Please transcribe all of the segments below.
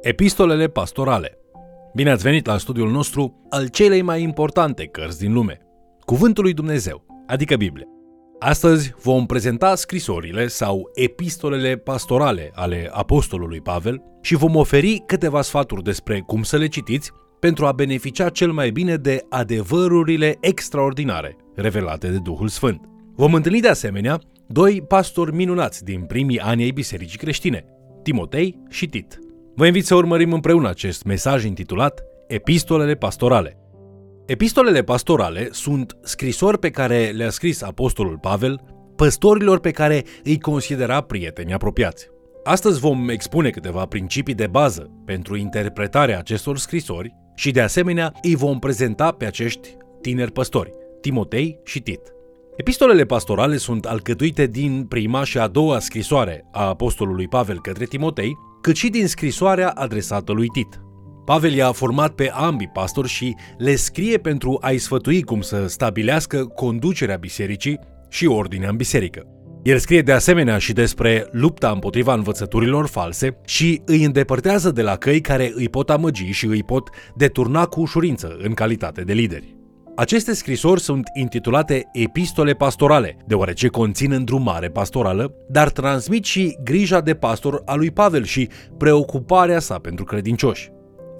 Epistolele pastorale. Bine ați venit la studiul nostru al celei mai importante cărți din lume, Cuvântul lui Dumnezeu, adică Biblia. Astăzi vom prezenta scrisorile sau epistolele pastorale ale apostolului Pavel și vom oferi câteva sfaturi despre cum să le citiți pentru a beneficia cel mai bine de adevărurile extraordinare revelate de Duhul Sfânt. Vom întâlni de asemenea doi pastori minunați din primii ani ai bisericii creștine, Timotei și Tit. Vă invit să urmărim împreună acest mesaj intitulat Epistolele pastorale. Epistolele pastorale sunt scrisori pe care le-a scris apostolul Pavel păstorilor pe care îi considera prieteni apropiați. Astăzi vom expune câteva principii de bază pentru interpretarea acestor scrisori și de asemenea îi vom prezenta pe acești tineri păstori, Timotei și Tit. Epistolele pastorale sunt alcătuite din prima și a doua scrisoare a apostolului Pavel către Timotei, cât și din scrisoarea adresată lui Tit. Pavel i-a format pe ambii pastori și le scrie pentru a-i sfătui cum să stabilească conducerea bisericii și ordinea în biserică. El scrie de asemenea și despre lupta împotriva învățăturilor false și îi îndepărtează de la căi care îi pot amăgi și îi pot deturna cu ușurință în calitate de lideri. Aceste scrisori sunt intitulate epistole pastorale, deoarece conțin îndrumare pastorală, dar transmit și grija de pastor a lui Pavel și preocuparea sa pentru credincioși.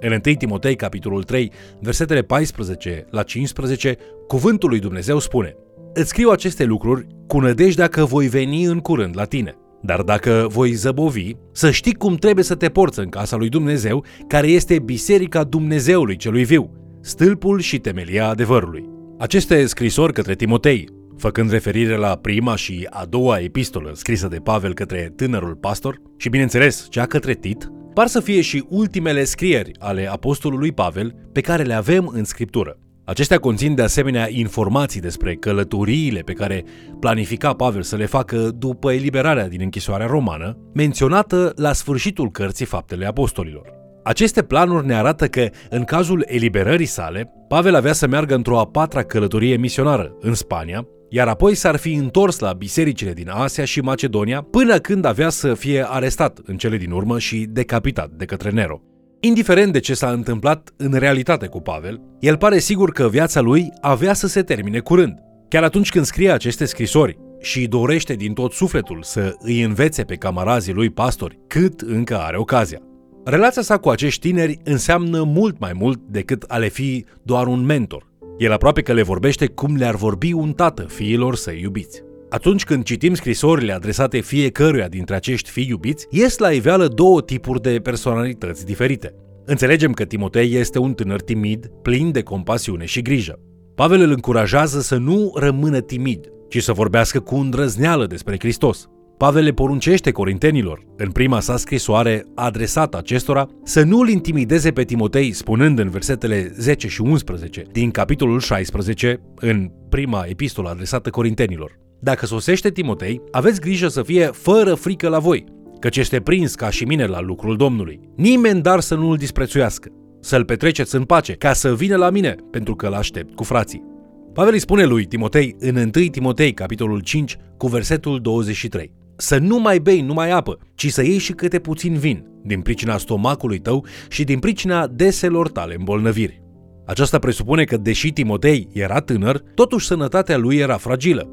În 1 Timotei, capitolul 3, versetele 14 la 15, cuvântul lui Dumnezeu spune Îți scriu aceste lucruri cu nădejdea că voi veni în curând la tine. Dar dacă voi zăbovi, să știi cum trebuie să te porți în casa lui Dumnezeu, care este biserica Dumnezeului celui viu, stâlpul și temelia adevărului. Aceste scrisori către Timotei, făcând referire la prima și a doua epistolă scrisă de Pavel către tânărul pastor și, bineînțeles, cea către Tit, par să fie și ultimele scrieri ale apostolului Pavel pe care le avem în scriptură. Acestea conțin de asemenea informații despre călătoriile pe care planifica Pavel să le facă după eliberarea din închisoarea romană, menționată la sfârșitul cărții Faptele Apostolilor. Aceste planuri ne arată că, în cazul eliberării sale, Pavel avea să meargă într-o a patra călătorie misionară în Spania, iar apoi s-ar fi întors la bisericile din Asia și Macedonia până când avea să fie arestat în cele din urmă și decapitat de către Nero. Indiferent de ce s-a întâmplat în realitate cu Pavel, el pare sigur că viața lui avea să se termine curând. Chiar atunci când scrie aceste scrisori și dorește din tot sufletul să îi învețe pe camarazii lui pastori cât încă are ocazia. Relația sa cu acești tineri înseamnă mult mai mult decât a le fi doar un mentor. El aproape că le vorbește cum le-ar vorbi un tată fiilor săi iubiți. Atunci când citim scrisorile adresate fiecăruia dintre acești fii iubiți, ies la iveală două tipuri de personalități diferite. Înțelegem că Timotei este un tânăr timid, plin de compasiune și grijă. Pavel îl încurajează să nu rămână timid, ci să vorbească cu îndrăzneală despre Hristos. Pavel le poruncește corintenilor, în prima sa scrisoare adresată acestora, să nu îl intimideze pe Timotei, spunând în versetele 10 și 11 din capitolul 16, în prima epistolă adresată corintenilor. Dacă sosește Timotei, aveți grijă să fie fără frică la voi, căci este prins ca și mine la lucrul Domnului. Nimeni dar să nu îl disprețuiască, să-l petreceți în pace, ca să vină la mine, pentru că îl aștept cu frații. Pavel îi spune lui Timotei în 1 Timotei, capitolul 5, cu versetul 23 să nu mai bei numai apă, ci să iei și câte puțin vin, din pricina stomacului tău și din pricina deselor tale îmbolnăviri. Aceasta presupune că, deși Timotei era tânăr, totuși sănătatea lui era fragilă.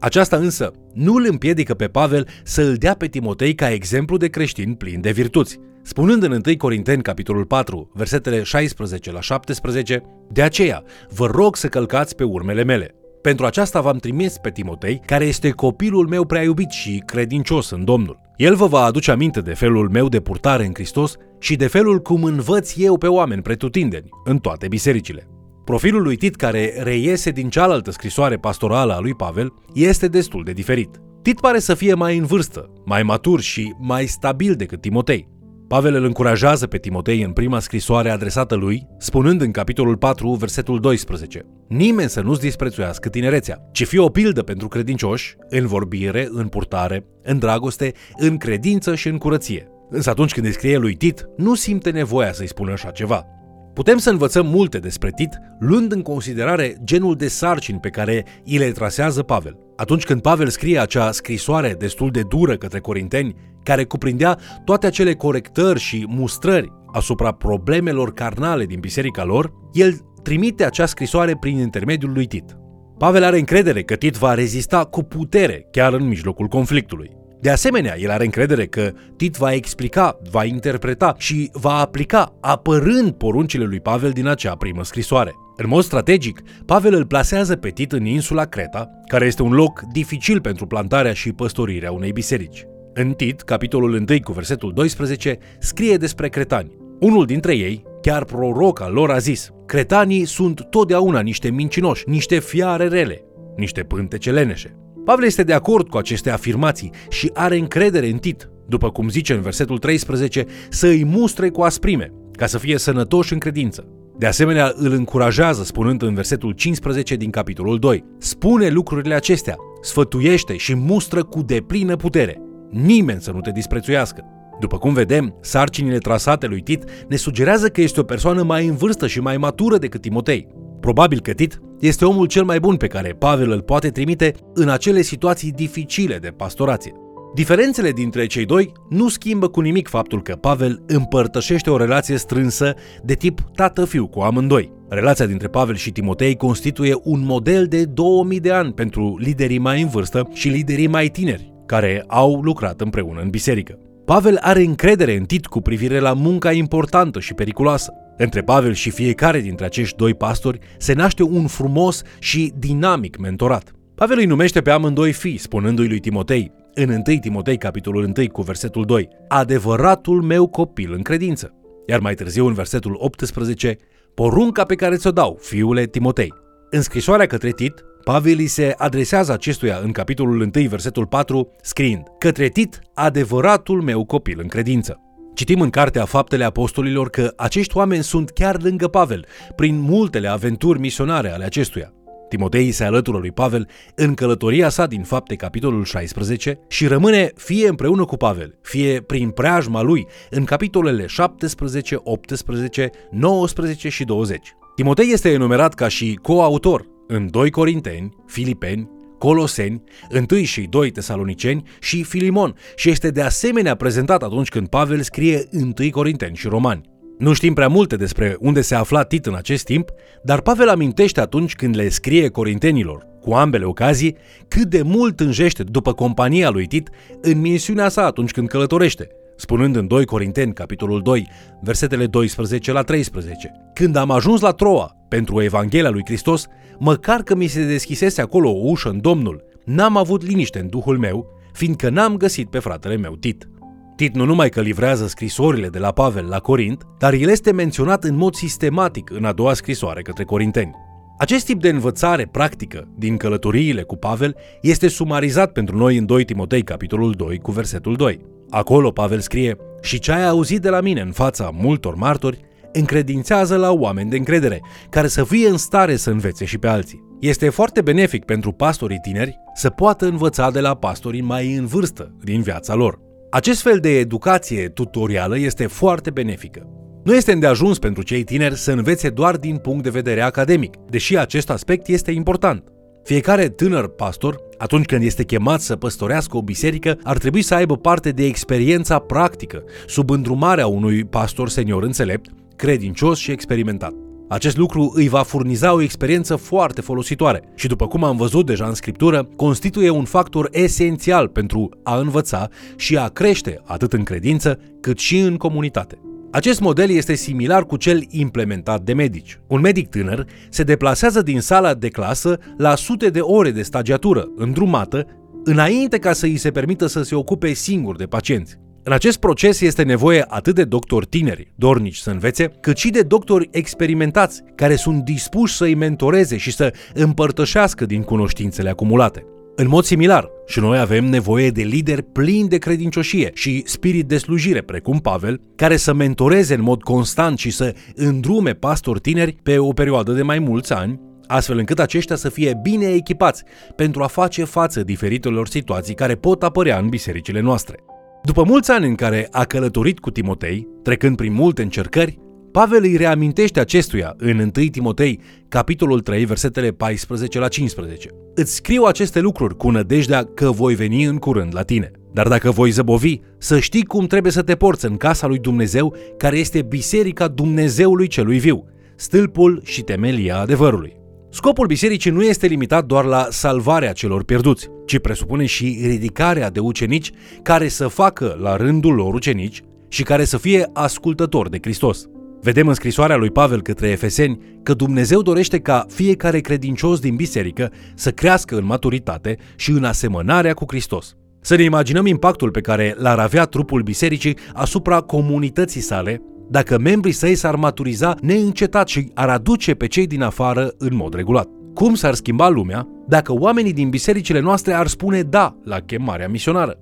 Aceasta însă nu îl împiedică pe Pavel să îl dea pe Timotei ca exemplu de creștin plin de virtuți, spunând în 1 Corinteni, capitolul 4, versetele 16 la 17, De aceea, vă rog să călcați pe urmele mele, pentru aceasta v-am trimis pe Timotei, care este copilul meu prea iubit și credincios în Domnul. El vă va aduce aminte de felul meu de purtare în Hristos și de felul cum învăț eu pe oameni pretutindeni, în toate bisericile. Profilul lui Tit, care reiese din cealaltă scrisoare pastorală a lui Pavel, este destul de diferit. Tit pare să fie mai în vârstă, mai matur și mai stabil decât Timotei. Pavel îl încurajează pe Timotei în prima scrisoare adresată lui, spunând în capitolul 4, versetul 12 Nimeni să nu-ți disprețuiască tinerețea, ci fie o pildă pentru credincioși, în vorbire, în purtare, în dragoste, în credință și în curăție. Însă atunci când îi scrie lui Tit, nu simte nevoia să-i spună așa ceva. Putem să învățăm multe despre Tit, luând în considerare genul de sarcini pe care îi le trasează Pavel. Atunci când Pavel scrie acea scrisoare destul de dură către corinteni, care cuprindea toate acele corectări și mustrări asupra problemelor carnale din biserica lor, el trimite acea scrisoare prin intermediul lui Tit. Pavel are încredere că Tit va rezista cu putere chiar în mijlocul conflictului. De asemenea, el are încredere că Tit va explica, va interpreta și va aplica, apărând poruncile lui Pavel din acea primă scrisoare. În mod strategic, Pavel îl plasează pe Tit în insula Creta, care este un loc dificil pentru plantarea și păstorirea unei biserici. În Tit, capitolul 1 cu versetul 12, scrie despre cretani. Unul dintre ei, chiar proroc al lor, a zis Cretanii sunt totdeauna niște mincinoși, niște fiare rele, niște pântece leneșe. Pavel este de acord cu aceste afirmații și are încredere în Tit, după cum zice în versetul 13, să îi mustre cu asprime, ca să fie sănătoși în credință. De asemenea, îl încurajează spunând în versetul 15 din capitolul 2, spune lucrurile acestea, sfătuiește și mustră cu deplină putere. Nimeni să nu te disprețuiască. După cum vedem, sarcinile trasate lui Tit ne sugerează că este o persoană mai în vârstă și mai matură decât Timotei. Probabil că Tit este omul cel mai bun pe care Pavel îl poate trimite în acele situații dificile de pastorație. Diferențele dintre cei doi nu schimbă cu nimic faptul că Pavel împărtășește o relație strânsă de tip tată-fiu cu amândoi. Relația dintre Pavel și Timotei constituie un model de 2000 de ani pentru liderii mai în vârstă și liderii mai tineri, care au lucrat împreună în biserică. Pavel are încredere în Tit cu privire la munca importantă și periculoasă. Între Pavel și fiecare dintre acești doi pastori se naște un frumos și dinamic mentorat. Pavel îi numește pe amândoi fii, spunându-i lui Timotei, în 1 Timotei, capitolul 1, cu versetul 2, adevăratul meu copil în credință. Iar mai târziu, în versetul 18, porunca pe care ți-o dau, fiule Timotei. În scrisoarea către Tit, Pavel îi se adresează acestuia în capitolul 1, versetul 4, scriind Către Tit, adevăratul meu copil în credință. Citim în Cartea Faptele Apostolilor că acești oameni sunt chiar lângă Pavel, prin multele aventuri misionare ale acestuia. Timotei se alătură lui Pavel în călătoria sa din fapte capitolul 16 și rămâne fie împreună cu Pavel, fie prin preajma lui în capitolele 17, 18, 19 și 20. Timotei este enumerat ca și coautor în 2 Corinteni, Filipeni, Coloseni, 1 și 2 Tesaloniceni și Filimon și este de asemenea prezentat atunci când Pavel scrie 1 Corinteni și Romani. Nu știm prea multe despre unde se afla Tit în acest timp, dar Pavel amintește atunci când le scrie corintenilor, cu ambele ocazii, cât de mult înjește după compania lui Tit în misiunea sa atunci când călătorește, spunând în 2 Corinteni, capitolul 2, versetele 12 la 13. Când am ajuns la Troa pentru Evanghelia lui Hristos, măcar că mi se deschisese acolo o ușă în Domnul, n-am avut liniște în duhul meu, fiindcă n-am găsit pe fratele meu Tit. Tit nu numai că livrează scrisorile de la Pavel la Corint, dar el este menționat în mod sistematic în a doua scrisoare către corinteni. Acest tip de învățare practică din călătoriile cu Pavel este sumarizat pentru noi în 2 Timotei, capitolul 2, cu versetul 2. Acolo Pavel scrie, și ce ai auzit de la mine în fața multor martori, încredințează la oameni de încredere, care să fie în stare să învețe și pe alții. Este foarte benefic pentru pastorii tineri să poată învăța de la pastorii mai în vârstă din viața lor. Acest fel de educație tutorială este foarte benefică. Nu este îndeajuns pentru cei tineri să învețe doar din punct de vedere academic, deși acest aspect este important. Fiecare tânăr pastor, atunci când este chemat să păstorească o biserică, ar trebui să aibă parte de experiența practică, sub îndrumarea unui pastor senior înțelept, credincios și experimentat. Acest lucru îi va furniza o experiență foarte folositoare și, după cum am văzut deja în scriptură, constituie un factor esențial pentru a învăța și a crește atât în credință cât și în comunitate. Acest model este similar cu cel implementat de medici. Un medic tânăr se deplasează din sala de clasă la sute de ore de stagiatură, îndrumată, înainte ca să îi se permită să se ocupe singur de pacienți. În acest proces este nevoie atât de doctori tineri, dornici să învețe, cât și de doctori experimentați, care sunt dispuși să îi mentoreze și să împărtășească din cunoștințele acumulate. În mod similar, și noi avem nevoie de lideri plini de credincioșie și spirit de slujire, precum Pavel, care să mentoreze în mod constant și să îndrume pastori tineri pe o perioadă de mai mulți ani, astfel încât aceștia să fie bine echipați pentru a face față diferitelor situații care pot apărea în bisericile noastre. După mulți ani în care a călătorit cu Timotei, trecând prin multe încercări, Pavel îi reamintește acestuia în 1 Timotei, capitolul 3, versetele 14 la 15. Îți scriu aceste lucruri cu nădejdea că voi veni în curând la tine. Dar dacă voi zăbovi, să știi cum trebuie să te porți în casa lui Dumnezeu, care este biserica Dumnezeului celui viu, stâlpul și temelia adevărului. Scopul bisericii nu este limitat doar la salvarea celor pierduți, ci presupune și ridicarea de ucenici care să facă la rândul lor ucenici și care să fie ascultători de Hristos. Vedem în scrisoarea lui Pavel către Efeseni că Dumnezeu dorește ca fiecare credincios din biserică să crească în maturitate și în asemănarea cu Hristos. Să ne imaginăm impactul pe care l-ar avea trupul bisericii asupra comunității sale dacă membrii săi s-ar maturiza neîncetat și ar aduce pe cei din afară în mod regulat. Cum s-ar schimba lumea dacă oamenii din bisericile noastre ar spune da la chemarea misionară?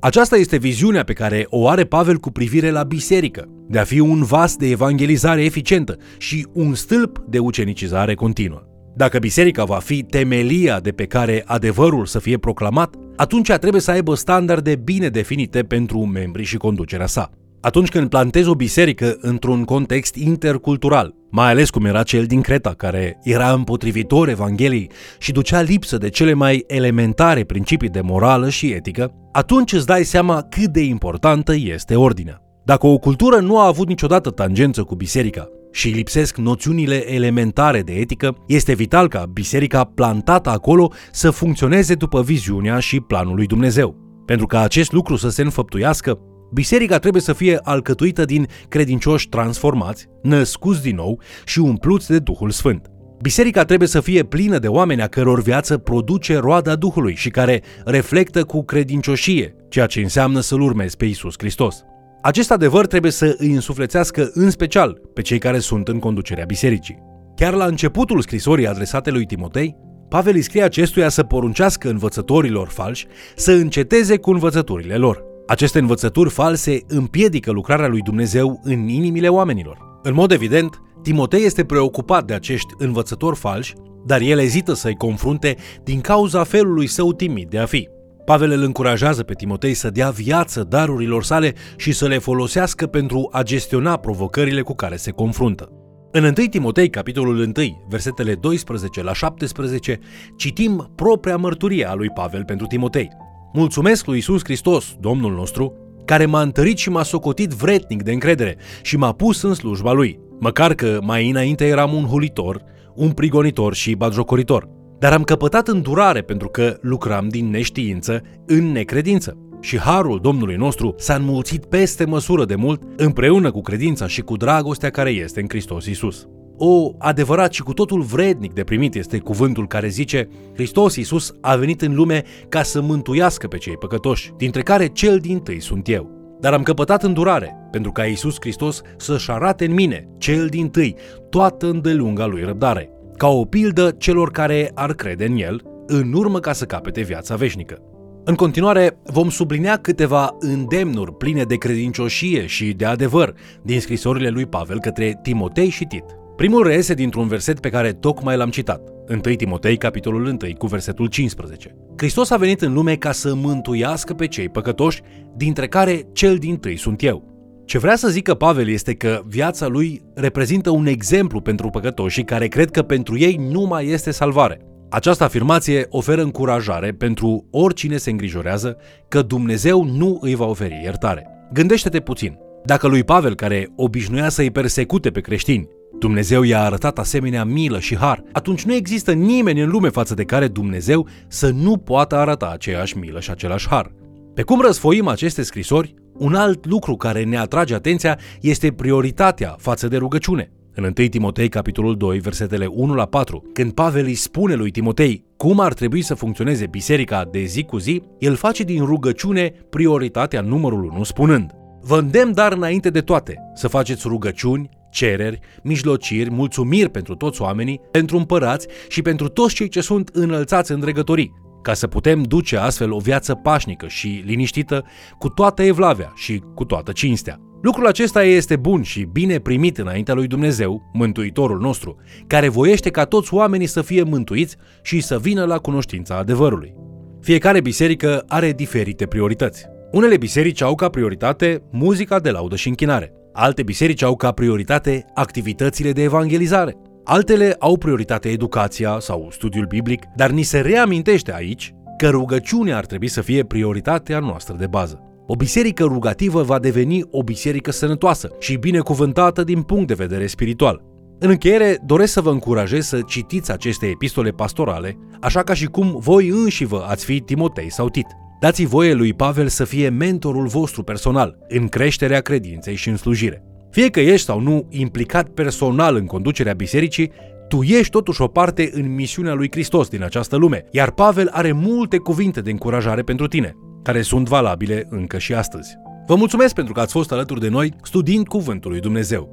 Aceasta este viziunea pe care o are Pavel cu privire la biserică, de a fi un vas de evangelizare eficientă și un stâlp de ucenicizare continuă. Dacă biserica va fi temelia de pe care adevărul să fie proclamat, atunci trebuie să aibă standarde bine definite pentru membrii și conducerea sa. Atunci când plantezi o biserică într-un context intercultural, mai ales cum era cel din Creta, care era împotrivitor Evangheliei și ducea lipsă de cele mai elementare principii de morală și etică, atunci îți dai seama cât de importantă este ordinea. Dacă o cultură nu a avut niciodată tangență cu biserica și lipsesc noțiunile elementare de etică, este vital ca biserica plantată acolo să funcționeze după viziunea și planul lui Dumnezeu. Pentru ca acest lucru să se înfăptuiască, Biserica trebuie să fie alcătuită din credincioși transformați, născuți din nou și umpluți de Duhul Sfânt. Biserica trebuie să fie plină de oameni a căror viață produce roada Duhului și care reflectă cu credincioșie ceea ce înseamnă să-L urmezi pe Isus Hristos. Acest adevăr trebuie să îi însuflețească în special pe cei care sunt în conducerea bisericii. Chiar la începutul scrisorii adresate lui Timotei, Pavel îi scrie acestuia să poruncească învățătorilor falși să înceteze cu învățăturile lor. Aceste învățături false împiedică lucrarea lui Dumnezeu în inimile oamenilor. În mod evident, Timotei este preocupat de acești învățători falși, dar el ezită să-i confrunte din cauza felului său timid de a fi. Pavel îl încurajează pe Timotei să dea viață darurilor sale și să le folosească pentru a gestiona provocările cu care se confruntă. În 1 Timotei, capitolul 1, versetele 12 la 17, citim propria mărturie a lui Pavel pentru Timotei. Mulțumesc lui Isus Hristos, Domnul nostru, care m-a întărit și m-a socotit vretnic de încredere și m-a pus în slujba lui, măcar că mai înainte eram un hulitor, un prigonitor și batjocoritor. Dar am căpătat îndurare pentru că lucram din neștiință în necredință. Și harul Domnului nostru s-a înmulțit peste măsură de mult împreună cu credința și cu dragostea care este în Hristos Isus. O adevărat și cu totul vrednic de primit este cuvântul care zice Hristos Iisus a venit în lume ca să mântuiască pe cei păcătoși, dintre care cel din tâi sunt eu. Dar am căpătat îndurare, pentru ca Iisus Hristos să-și arate în mine, cel din tâi, toată îndelunga lui răbdare, ca o pildă celor care ar crede în el, în urmă ca să capete viața veșnică. În continuare, vom sublinea câteva îndemnuri pline de credincioșie și de adevăr din scrisorile lui Pavel către Timotei și Tit. Primul reiese dintr-un verset pe care tocmai l-am citat, 1 Timotei, capitolul 1, cu versetul 15. Hristos a venit în lume ca să mântuiască pe cei păcătoși, dintre care cel din tâi sunt eu. Ce vrea să zică Pavel este că viața lui reprezintă un exemplu pentru păcătoșii care cred că pentru ei nu mai este salvare. Această afirmație oferă încurajare pentru oricine se îngrijorează că Dumnezeu nu îi va oferi iertare. Gândește-te puțin. Dacă lui Pavel, care obișnuia să-i persecute pe creștini, Dumnezeu i-a arătat asemenea milă și har, atunci nu există nimeni în lume față de care Dumnezeu să nu poată arăta aceeași milă și același har. Pe cum răsfoim aceste scrisori, un alt lucru care ne atrage atenția este prioritatea față de rugăciune. În 1 Timotei, capitolul 2, versetele 1 la 4, când Pavel îi spune lui Timotei cum ar trebui să funcționeze biserica de zi cu zi, el face din rugăciune prioritatea numărul 1, spunând Vă îndemn dar înainte de toate să faceți rugăciuni, cereri, mijlociri, mulțumiri pentru toți oamenii, pentru împărați și pentru toți cei ce sunt înălțați în dregătorii, ca să putem duce astfel o viață pașnică și liniștită cu toată evlavea și cu toată cinstea. Lucrul acesta este bun și bine primit înaintea lui Dumnezeu, Mântuitorul nostru, care voiește ca toți oamenii să fie mântuiți și să vină la cunoștința adevărului. Fiecare biserică are diferite priorități. Unele biserici au ca prioritate muzica de laudă și închinare. Alte biserici au ca prioritate activitățile de evangelizare. Altele au prioritate educația sau studiul biblic, dar ni se reamintește aici că rugăciunea ar trebui să fie prioritatea noastră de bază. O biserică rugativă va deveni o biserică sănătoasă și binecuvântată din punct de vedere spiritual. În încheiere, doresc să vă încurajez să citiți aceste epistole pastorale, așa ca și cum voi înși vă ați fi Timotei sau Tit. Dați voie lui Pavel să fie mentorul vostru personal în creșterea credinței și în slujire. Fie că ești sau nu implicat personal în conducerea bisericii, tu ești totuși o parte în misiunea lui Hristos din această lume, iar Pavel are multe cuvinte de încurajare pentru tine, care sunt valabile încă și astăzi. Vă mulțumesc pentru că ați fost alături de noi studiind Cuvântul lui Dumnezeu.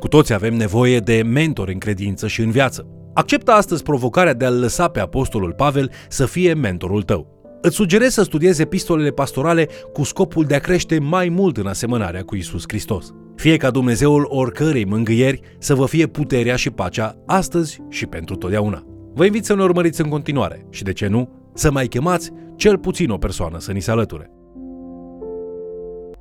Cu toți avem nevoie de mentori în credință și în viață. Acceptă astăzi provocarea de a lăsa pe Apostolul Pavel să fie mentorul tău. Îți sugerez să studiezi epistolele pastorale cu scopul de a crește mai mult în asemănarea cu Isus Hristos. Fie ca Dumnezeul oricărei mângâieri să vă fie puterea și pacea astăzi și pentru totdeauna. Vă invit să ne urmăriți în continuare și, de ce nu, să mai chemați cel puțin o persoană să ni se alăture.